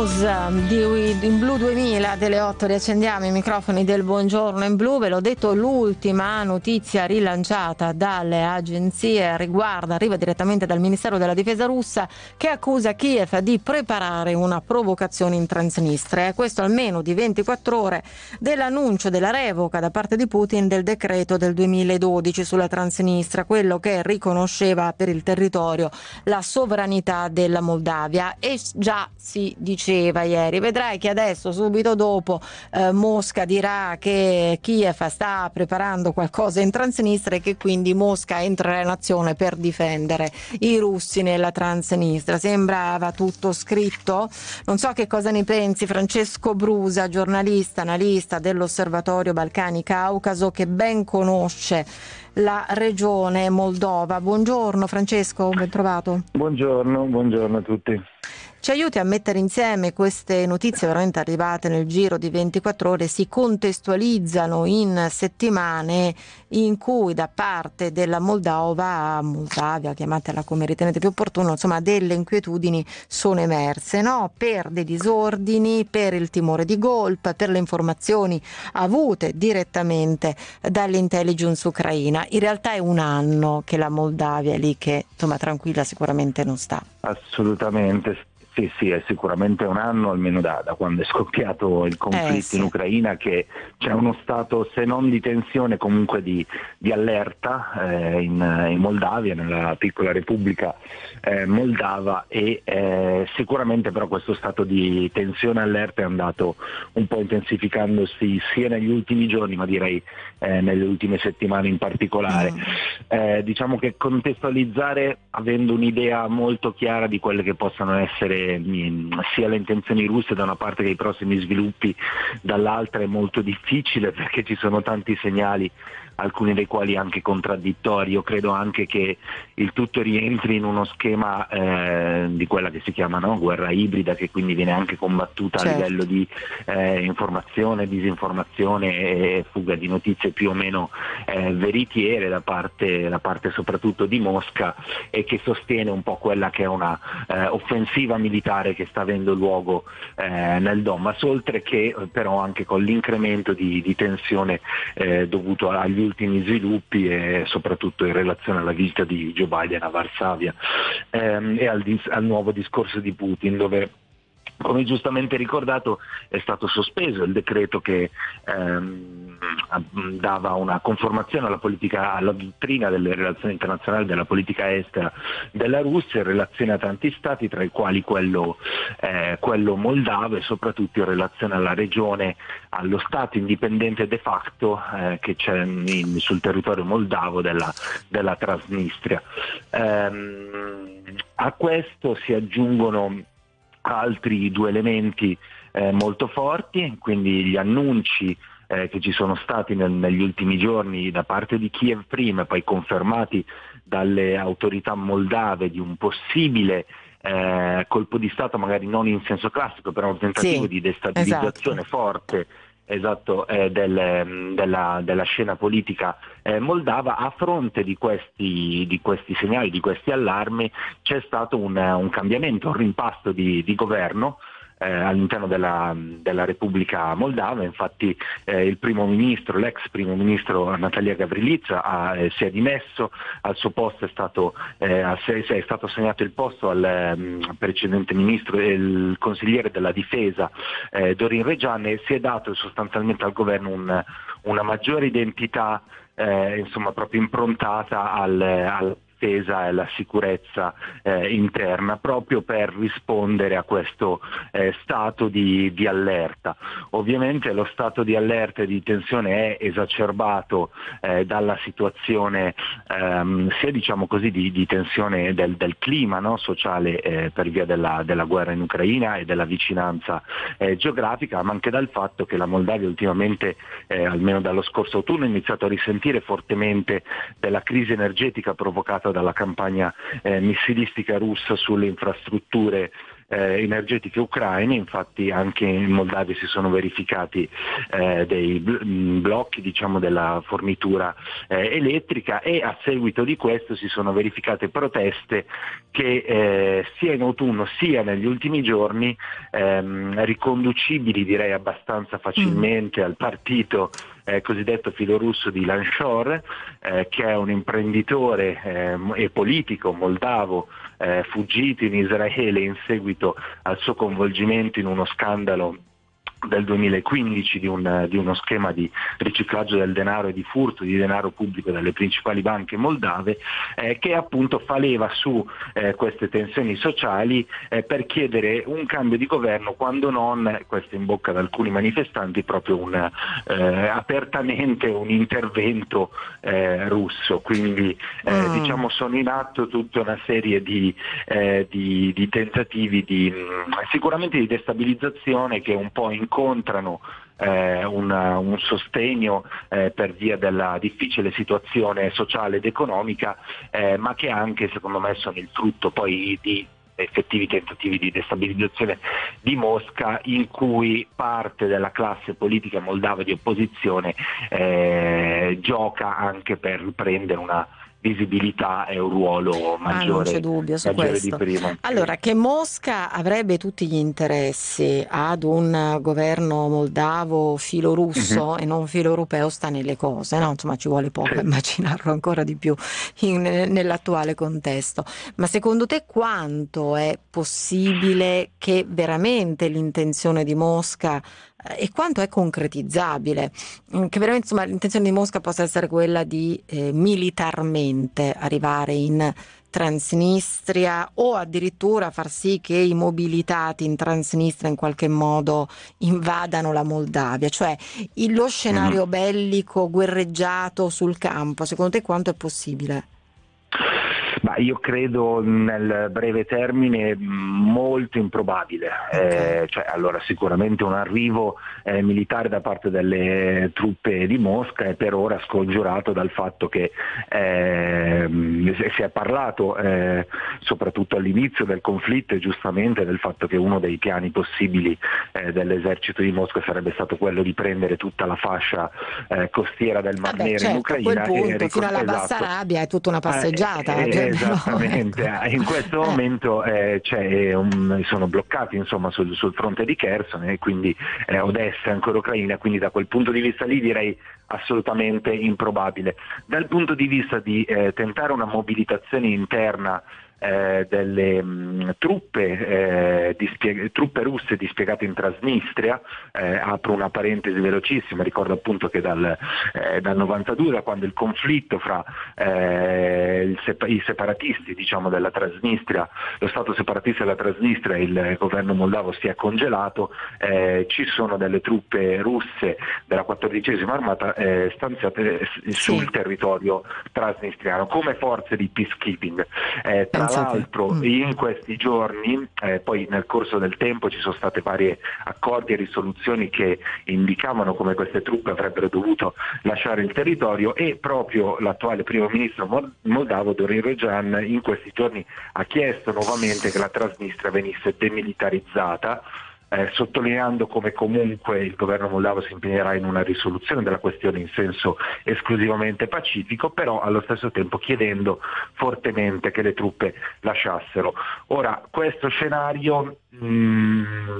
news um, di in Blu 2000 delle 8 riaccendiamo i microfoni del buongiorno in blu ve l'ho detto l'ultima notizia rilanciata dalle agenzie riguarda arriva direttamente dal Ministero della Difesa russa che accusa Kiev di preparare una provocazione in Transnistria. Questo almeno di 24 ore dell'annuncio della revoca da parte di Putin del decreto del 2012 sulla Transnistria quello che riconosceva per il territorio la sovranità della Moldavia. E già si diceva ieri. Vedrai che adesso, subito dopo, eh, Mosca dirà che Kiev sta preparando qualcosa in Transnistria e che quindi Mosca entrerà in azione per difendere i russi nella Transnistria. Sembrava tutto scritto. Non so che cosa ne pensi, Francesco Brusa, giornalista, analista dell'Osservatorio Balcani Caucaso, che ben conosce la regione Moldova. Buongiorno Francesco, ben trovato. Buongiorno, buongiorno a tutti. Ci aiuti a mettere insieme queste notizie veramente arrivate nel giro di 24 ore, si contestualizzano in settimane in cui da parte della Moldova, Moldavia, chiamatela come ritenete più opportuno, insomma delle inquietudini sono emerse, no? per dei disordini, per il timore di golpe, per le informazioni avute direttamente dall'intelligence ucraina. In realtà è un anno che la Moldavia è lì che insomma tranquilla sicuramente non sta. Assolutamente, sì, sì, è sicuramente un anno, almeno da, da quando è scoppiato il conflitto eh, sì. in Ucraina, che c'è uno stato, se non di tensione, comunque di, di allerta eh, in, in, Moldavia, nella piccola repubblica eh, moldava e eh, sicuramente però questo stato di tensione e allerta è andato un po' intensificandosi sia negli ultimi giorni, ma direi eh, nelle ultime settimane in particolare. Mm. Eh, diciamo che contestualizzare avendo un'idea molto chiara di quelle che possano essere sia le intenzioni russe da una parte che i prossimi sviluppi dall'altra è molto difficile perché ci sono tanti segnali alcuni dei quali anche contraddittori. Io credo anche che il tutto rientri in uno schema eh, di quella che si chiama no? guerra ibrida, che quindi viene anche combattuta certo. a livello di eh, informazione, disinformazione e fuga di notizie più o meno eh, veritiere da parte, da parte, soprattutto di Mosca e che sostiene un po' quella che è una eh, offensiva militare che sta avendo luogo eh, nel Donbass, oltre che però anche con l'incremento di, di tensione eh, dovuto agli ultimi sviluppi e soprattutto in relazione alla visita di Joe Biden a Varsavia ehm, e al, dis- al nuovo discorso di Putin dove come giustamente ricordato è stato sospeso il decreto che ehm, dava una conformazione alla, politica, alla dottrina delle relazioni internazionali della politica estera della Russia in relazione a tanti stati, tra i quali quello, eh, quello moldavo e soprattutto in relazione alla regione, allo Stato indipendente de facto eh, che c'è in, sul territorio moldavo della, della Transnistria. Ehm, a questo si aggiungono altri due elementi eh, molto forti, quindi gli annunci eh, che ci sono stati nel, negli ultimi giorni da parte di Kiev prima e poi confermati dalle autorità moldave di un possibile eh, colpo di Stato, magari non in senso classico, però un tentativo sì, di destabilizzazione esatto. forte esatto, eh, del, della, della, scena politica eh, moldava, a fronte di questi, di questi, segnali, di questi allarmi, c'è stato un, un cambiamento, un rimpasto di, di governo eh, all'interno della, della, Repubblica Moldava, infatti eh, il primo ministro, l'ex primo ministro Natalia Gavrilizza ha, eh, si è dimesso, al suo posto è stato, eh, è stato assegnato il posto al um, precedente ministro e il consigliere della difesa eh, Dorin Reggian e si è dato sostanzialmente al governo un, una maggiore identità eh, insomma, proprio improntata al, al difesa e la sicurezza eh, interna proprio per rispondere a questo eh, stato di, di, allerta. Ovviamente lo stato di allerta e di tensione è esacerbato eh, dalla situazione ehm, sia diciamo così di, di tensione del, del clima no, sociale eh, per via della, della, guerra in Ucraina e della vicinanza eh, geografica, ma anche dal fatto che la Moldavia ultimamente, eh, almeno dallo scorso autunno, ha iniziato a risentire fortemente della crisi energetica provocata dalla campagna eh, missilistica russa sulle infrastrutture eh, energetiche ucraine, infatti anche in Moldavia si sono verificati eh, dei bl- blocchi diciamo, della fornitura eh, elettrica e a seguito di questo si sono verificate proteste che eh, sia in autunno sia negli ultimi giorni ehm, riconducibili direi abbastanza facilmente mm. al partito eh, cosiddetto filorusso di Lanshor, eh, che è un imprenditore eh, e politico moldavo eh, fuggito in Israele in seguito al suo coinvolgimento in uno scandalo del 2015 di, un, di, uno schema di riciclaggio del denaro e di furto di denaro pubblico dalle principali banche moldave eh, che appunto fa leva su eh, queste tensioni sociali eh, per chiedere un cambio di governo quando non, questo in bocca ad alcuni manifestanti, proprio un, eh, apertamente un intervento eh, russo. Quindi mm. diciamo sono in atto tutta una serie di, di, di tentativi di, mm, sicuramente di destabilizzazione che un po' in incontrano eh, una, un sostegno eh, per via della difficile situazione sociale ed economica, eh, ma che anche secondo me sono il frutto poi di effettivi tentativi di destabilizzazione di Mosca in cui parte della classe politica moldava di opposizione eh, gioca anche per prendere una visibilità e un ruolo maggiore, ah, non c'è dubbio su questo. Allora, che Mosca avrebbe tutti gli interessi ad un governo moldavo filorusso uh-huh. e non filo-europeo sta nelle cose, no? insomma ci vuole poco sì. immaginarlo ancora di più in, nell'attuale contesto. Ma secondo te quanto è possibile che veramente l'intenzione di Mosca e quanto è concretizzabile, mm, che veramente insomma, l'intenzione di Mosca possa essere quella di eh, militarmente arrivare in Transnistria o addirittura far sì che i mobilitati in Transnistria in qualche modo invadano la Moldavia, cioè lo scenario mm-hmm. bellico guerreggiato sul campo, secondo te quanto è possibile? Ma io credo nel breve termine molto improbabile, eh, cioè, allora, sicuramente un arrivo eh, militare da parte delle truppe di Mosca è per ora scongiurato dal fatto che eh, si è parlato eh, soprattutto all'inizio del conflitto e giustamente del fatto che uno dei piani possibili eh, dell'esercito di Mosca sarebbe stato quello di prendere tutta la fascia eh, costiera del Mar Nero certo, in Ucraina. A quel punto, fino alla esatto. Bassarabia è tutta una passeggiata. Cioè, Esattamente, no, in questo eh. momento eh, un, sono bloccati insomma, sul, sul, fronte di Kherson e quindi eh, Odessa è ancora Ucraina, quindi da quel punto di vista lì direi assolutamente improbabile. Dal punto di vista di eh, tentare una mobilitazione interna eh, delle mh, truppe, eh, dispieg- truppe, russe dispiegate in Transnistria, eh, apro una parentesi velocissima, ricordo appunto che dal, eh, dal 92, da quando il conflitto fra eh, sep- i separatisti diciamo, della Transnistria, lo Stato separatista della Transnistria e il governo moldavo si è congelato, eh, ci sono delle truppe russe della 14 armata stanziate sul sì. territorio transnistriano come forze di peacekeeping. tra l'altro mm. in questi giorni, eh, poi nel corso del tempo ci sono state varie accordi e risoluzioni che indicavano come queste truppe avrebbero dovuto lasciare il territorio e proprio l'attuale primo ministro moldavo Dorin Rojan in questi giorni ha chiesto nuovamente che la Transnistria venisse demilitarizzata eh, sottolineando come comunque il governo moldavo si impegnerà in una risoluzione della questione in senso esclusivamente pacifico, però allo stesso tempo chiedendo fortemente che le truppe lasciassero. Ora, questo scenario mh, mm,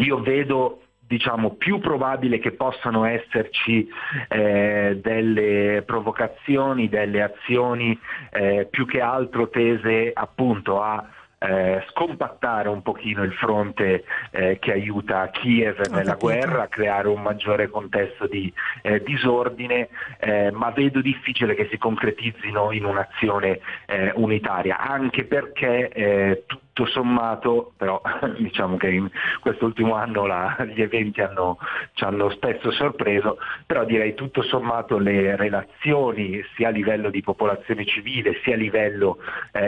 io vedo diciamo, più probabile che possano esserci eh, delle provocazioni, delle azioni eh, più che altro tese appunto a eh, scompattare un pochino il fronte eh, che aiuta Kiev nella guerra, a creare un maggiore contesto di eh, disordine, eh, ma vedo difficile che si concretizzino in un'azione eh, unitaria, anche perché eh, tutto sommato, però diciamo che in quest'ultimo anno la, gli eventi hanno, ci hanno spesso sorpreso, però direi tutto sommato le relazioni sia a livello di popolazione civile sia a livello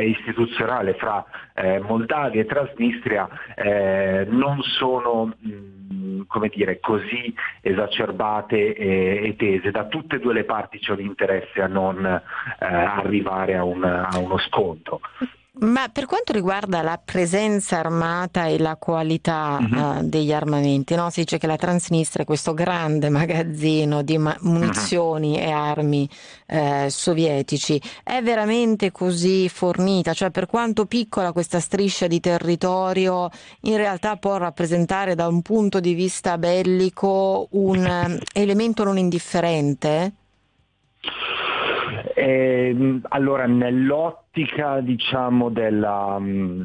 istituzionale fra eh, Moldavia e Transnistria eh, non sono come dire, così esacerbate e, e, tese. Da tutte e due le parti c'è un interesse a non eh, arrivare a, un, a uno scontro. Ma per quanto riguarda la presenza armata e la qualità uh-huh. uh, degli armamenti, no? si dice che la Transnistria è questo grande magazzino di ma- munizioni uh-huh. e armi eh, sovietici. È veramente così fornita? Cioè per quanto piccola questa striscia di territorio in realtà può rappresentare da un punto di vista bellico un um, elemento non indifferente? Eh, allora, nell'ottica diciamo della, mm,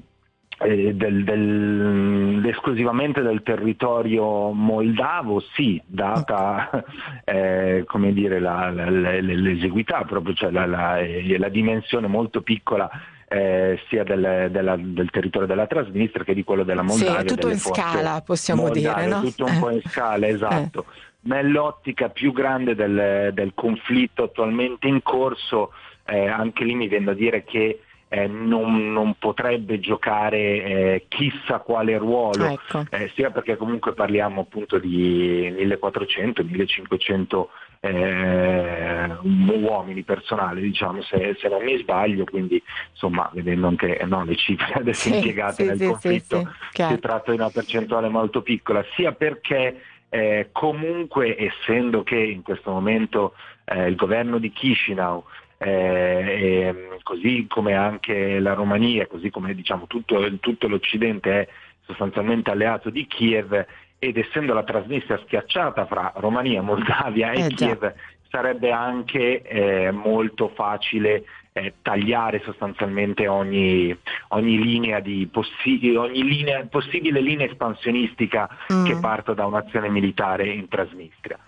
eh, del, del, esclusivamente del territorio moldavo, sì, data eh, dire, la, la, l'eseguità, proprio, cioè la, la, eh, la dimensione molto piccola eh, sia del, della, del, territorio della Transnistria che di quello della Moldavia. Sì, tutto in scala, possiamo Moldavia, dire, no? Tutto un po' in scala, esatto. Eh nell'ottica più grande del, del conflitto attualmente in corso, eh, anche lì mi viene a dire che eh, non, non, potrebbe giocare eh, chissà quale ruolo, ecco. Eh, sia perché comunque parliamo appunto di 1400-1500 eh, uomini personali, diciamo, se, se, non mi sbaglio, quindi insomma vedendo anche no, le cifre adesso sì, impiegate sì, nel sì, conflitto si tratta di una percentuale molto piccola, sia perché eh, comunque essendo che in questo momento eh, il governo di Chisinau eh, così come anche la Romania, così come diciamo, tutto, tutto, l'Occidente è sostanzialmente alleato di Kiev ed essendo la Transnistria schiacciata fra Romania, Moldavia e eh, Kiev sarebbe anche eh, molto facile eh, tagliare sostanzialmente ogni, ogni, linea di possi- ogni linea, possibile linea espansionistica mm. che parta da un'azione militare in Transnistria.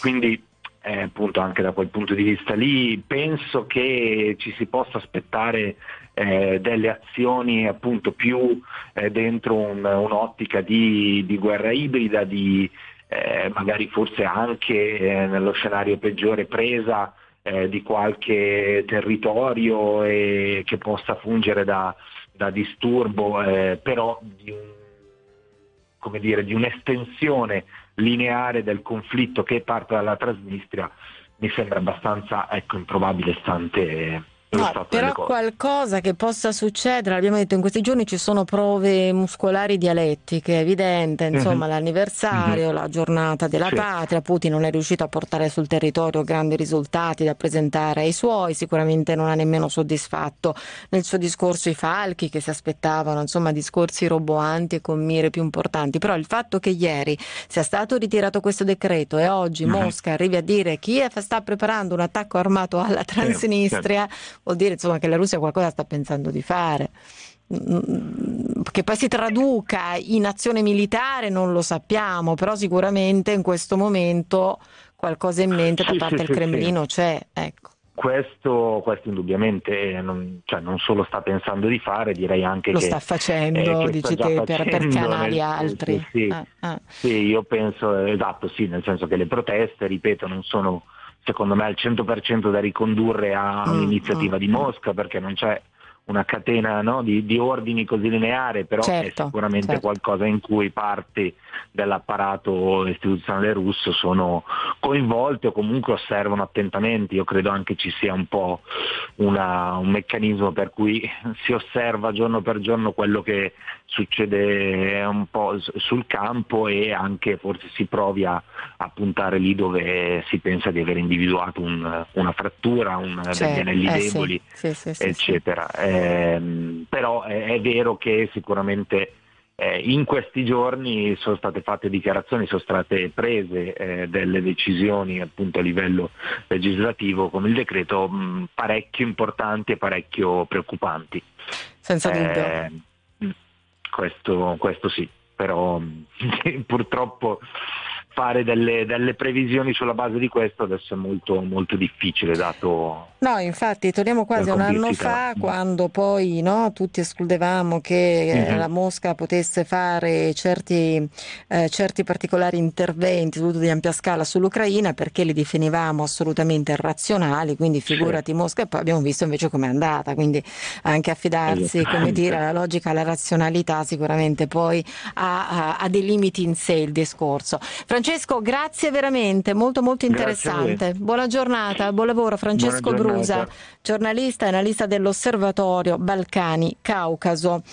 Quindi eh, appunto anche da quel punto di vista lì penso che ci si possa aspettare eh, delle azioni appunto più eh, dentro un, un'ottica di, di, guerra ibrida, di eh, magari forse anche eh, nello scenario peggiore presa eh, di qualche territorio e che possa fungere da, da disturbo, però di, un, dire, di, un'estensione lineare del conflitto che parte dalla Transnistria mi sembra abbastanza ecco, improbabile stante No, però qualcosa che possa succedere, abbiamo detto in questi giorni ci sono prove muscolari dialettiche, è evidente, mhm. insomma uh-huh. l'anniversario, uh-huh. la giornata della sì. patria, Putin non è riuscito a portare sul territorio grandi risultati da presentare ai suoi, sicuramente non ha nemmeno soddisfatto nel suo discorso i falchi che si aspettavano, insomma discorsi roboanti e con mire più importanti, però il fatto che ieri sia stato ritirato questo decreto e oggi uh-huh. Mosca arrivi a dire Kiev sta preparando un attacco armato alla Transnistria, sì, vuol dire insomma, che la Russia qualcosa sta pensando di fare. Che poi si traduca in azione militare non lo sappiamo, però sicuramente in questo momento qualcosa in mente da parte sì, del Cremlino sì. c'è. Ecco. Questo, questo, indubbiamente non, cioè non, solo sta pensando di fare, direi anche lo che sta facendo, eh, dici te, per, per, canali altri. Sì, ah, ah. sì, io penso, esatto, sì, nel senso che le proteste, ripeto, non sono secondo me al 100% da ricondurre a mm, un'iniziativa mm, di Mosca perché non c'è una catena no, di, di, ordini così lineare, però certo, è sicuramente certo. qualcosa in cui parti dell'apparato istituzionale russo sono coinvolte o comunque osservano attentamente. Io credo anche ci sia un po' una, un meccanismo per cui si osserva giorno per giorno quello che succede un po' sul campo e anche forse si provi a, a puntare lì dove si pensa di aver individuato un, una frattura, un, certo. degli anelli eh, deboli, sì, sì, sì, eccetera. Eh, però è, è vero che sicuramente eh, in questi giorni sono state fatte dichiarazioni, sono state prese eh, delle decisioni appunto a livello legislativo con il decreto mh, parecchio importanti e parecchio preoccupanti. Senza eh, dubbio. Questo, questo sì, però purtroppo fare delle, delle, previsioni sulla base di questo adesso è molto, molto difficile dato... No, infatti torniamo quasi un anno fa quando poi no, tutti escludevamo che mm-hmm. la Mosca potesse fare certi, eh, certi, particolari interventi, soprattutto di ampia scala sull'Ucraina perché li definivamo assolutamente irrazionali, quindi figurati sì. Mosca e poi abbiamo visto invece com'è andata, quindi anche affidarsi come dire, alla logica, alla razionalità sicuramente poi ha, ha, ha dei limiti in sé il discorso. Francesco Francesco, grazie veramente, molto molto interessante. Buona giornata, buon lavoro Francesco Brusa, giornalista e analista dell'Osservatorio Balcani Caucaso.